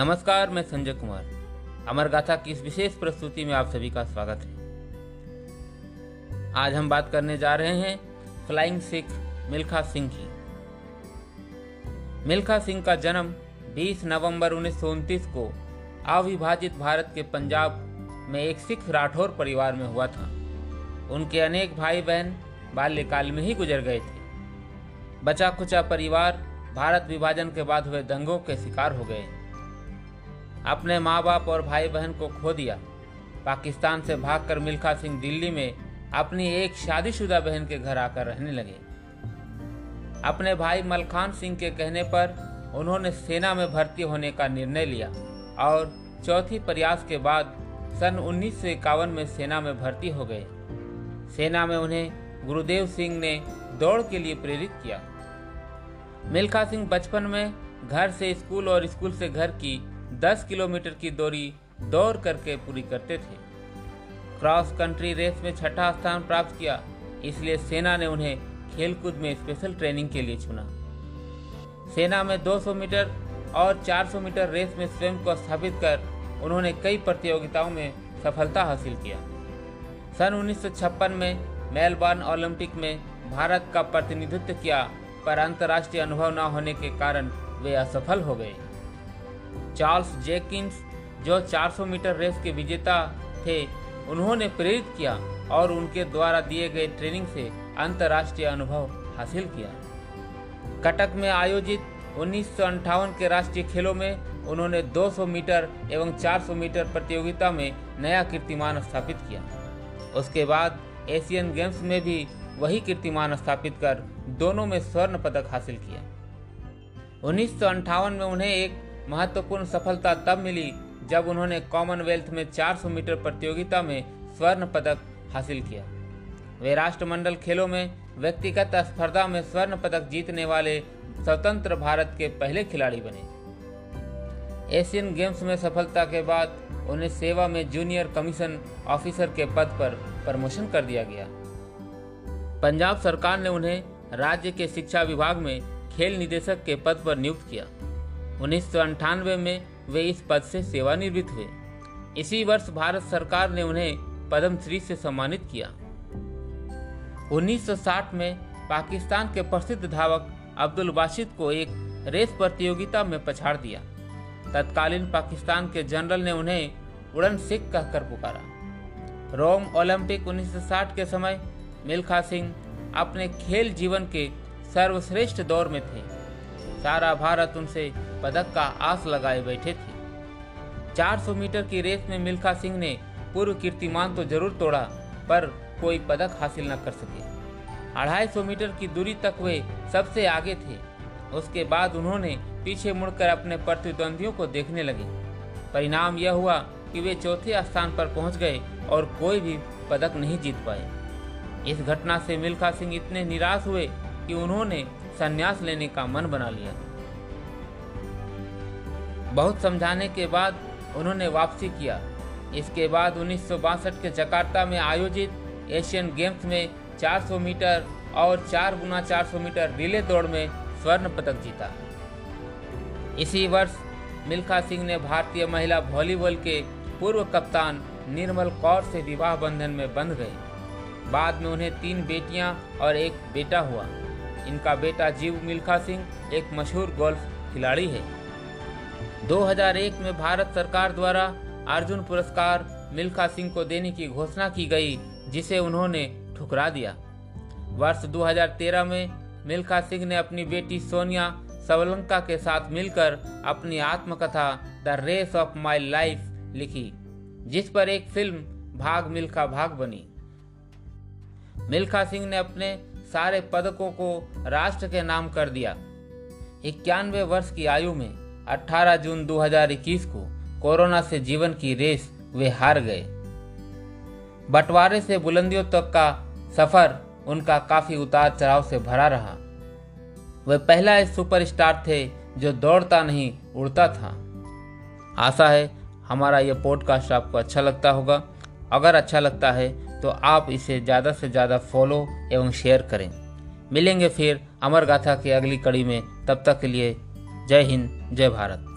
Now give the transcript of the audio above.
नमस्कार, मैं संजय कुमार। अमर गाथा की इस विशेष प्रस्तुति में आप सभी का स्वागत है। आज हम बात करने जा रहे हैं फ्लाइंग सिख मिल्खा सिंह की। मिल्खा सिंह का जन्म 20 नवंबर उन्नीस सौ उनतीस को अविभाजित भारत के पंजाब में एक सिख राठौर परिवार में हुआ था। उनके अनेक भाई बहन बाल्यकाल में ही गुजर गए थे। बचा खुचा परिवार, भारत विभाजन के बाद हुए दंगों के शिकार हो गए। अपने माँ बाप और भाई बहन को खो दिया। पाकिस्तान से भागकर मिल्खा सिंह दिल्ली में अपनी एक शादीशुदा बहन के घर आकर रहने लगे। अपने भाई मलखान सिंह के कहने पर उन्होंने सेना में भर्ती होने का निर्णय लिया और चौथी प्रयास के बाद सन उन्नीस सौ इक्यावन में सेना में भर्ती हो गए। सेना में उन्हें गुरुदेव सिंह ने दौड़ के लिए प्रेरित किया। मिल्खा सिंह बचपन में घर से स्कूल और स्कूल से घर की 10 किलोमीटर की दूरी दौड़ करके पूरी करते थे। क्रॉस कंट्री रेस में छठा स्थान प्राप्त किया, इसलिए सेना ने उन्हें खेलकूद में स्पेशल ट्रेनिंग के लिए चुना। सेना में 200 मीटर और 400 मीटर रेस में स्वयं को स्थापित कर उन्होंने कई प्रतियोगिताओं में सफलता हासिल किया। सन उन्नीस सौ छप्पन में मेलबर्न ओलंपिक में भारत का प्रतिनिधित्व किया, पर अंतर्राष्ट्रीय अनुभव न होने के कारण वे असफल हो गए। चार्ल्स जेकिंस, जो 400 मीटर रेस के विजेता थे, उन्होंने प्रेरित किया और उनके द्वारा दिए गए ट्रेनिंग से अंतर्राष्ट्रीय अनुभव हासिल किया। कटक में आयोजित उन्नीस के राष्ट्रीय खेलों में उन्होंने 200 मीटर एवं 400 मीटर प्रतियोगिता में नया कीर्तिमान स्थापित किया। उसके बाद एशियन गेम्स में भी वही कीर्तिमान स्थापित कर दोनों में स्वर्ण पदक हासिल किया। उन्नीस में उन्हें एक महत्वपूर्ण सफलता तब मिली जब उन्होंने कॉमनवेल्थ में 400 मीटर प्रतियोगिता में स्वर्ण पदक हासिल किया। वे राष्ट्रमंडल खेलों में व्यक्तिगत स्पर्धा में स्वर्ण पदक जीतने वाले स्वतंत्र भारत के पहले खिलाड़ी बने। एशियन गेम्स में सफलता के बाद उन्हें सेवा में जूनियर कमीशन ऑफिसर के पद पर प्रमोशन कर दिया गया। पंजाब सरकार ने उन्हें राज्य के शिक्षा विभाग में खेल निदेशक के पद पर नियुक्त किया। उन्नीस में वे इस पद से सेवानिवृत्त हुए। इसी वर्ष भारत सरकार ने उन्हें पद्मश्री से सम्मानित किया। 1960 में पाकिस्तान के प्रसिद्ध धावक अब्दुल बाशिद को एक रेस प्रतियोगिता में पछाड़ दिया। तत्कालीन पाकिस्तान के जनरल ने उन्हें उड़न सिख कहकर पुकारा। रोम ओलंपिक 1960 के समय मिल्खा सिंह अपने खेल जीवन के सर्वश्रेष्ठ दौर में थे। सारा भारत उनसे पदक का आस लगाए बैठे थे। 400 मीटर की रेस में मिल्खा सिंह ने पूर्व कीर्तिमान तो ज़रूर तोड़ा, पर कोई पदक हासिल न कर सके। अढ़ाई सौ मीटर की दूरी तक वे सबसे आगे थे। उसके बाद उन्होंने पीछे मुड़कर अपने प्रतिद्वंदियों को देखने लगे। परिणाम यह हुआ कि वे चौथे स्थान पर पहुँच गए और कोई भी पदक नहीं जीत पाए। इस घटना से मिल्खा सिंह इतने निराश हुए कि उन्होंने संन्यास लेने का मन बना लिया। बहुत समझाने के बाद उन्होंने वापसी किया। इसके बाद उन्नीस सौ बासठ के जकार्ता में आयोजित एशियन गेम्स में 400 मीटर और चार गुना चार सौ मीटर रिले दौड़ में स्वर्ण पदक जीता। इसी वर्ष मिल्खा सिंह ने भारतीय महिला वॉलीबॉल के पूर्व कप्तान निर्मल कौर से विवाह बंधन में बंध गए। बाद में उन्हें तीन बेटियाँ और एक बेटा हुआ। इनका बेटा जीव मिल्खा सिंह, एक मशहूर गोल्फ खिलाड़ी है। 2001 में भारत सरकार द्वारा अर्जुन पुरस्कार मिल्खा सिंह को देने की घोषणा की गई, जिसे उन्होंने ठुकरा दिया। वर्ष 2013 में मिल्खा सिंह ने अपनी बेटी सोनिया सवलंका के साथ मिलकर अपनी आत्मकथा the race of my life लिखी, जिस पर एक फ़िल्म, भाग मिल्खा भाग बनी। मिल्खा सिंह ने अपने सारे पदकों को राष्ट्र के नाम कर दिया। इक्यानवे वर्ष की आयु में 18 जून 2021 को कोरोना से जीवन की रेस वे हार गए। बंटवारे से बुलंदियों तक का सफ़र उनका काफ़ी उतार चढ़ाव से भरा रहा। वे पहला सुपरस्टार थे जो दौड़ता नहीं, उड़ता था। आशा है हमारा यह पॉडकास्ट आपको अच्छा लगता होगा। अगर अच्छा लगता है तो आप इसे ज़्यादा से ज़्यादा फॉलो एवं शेयर करें। मिलेंगे फिर अमर गाथा की अगली कड़ी में। तब तक के लिए जय हिंद जय भारत।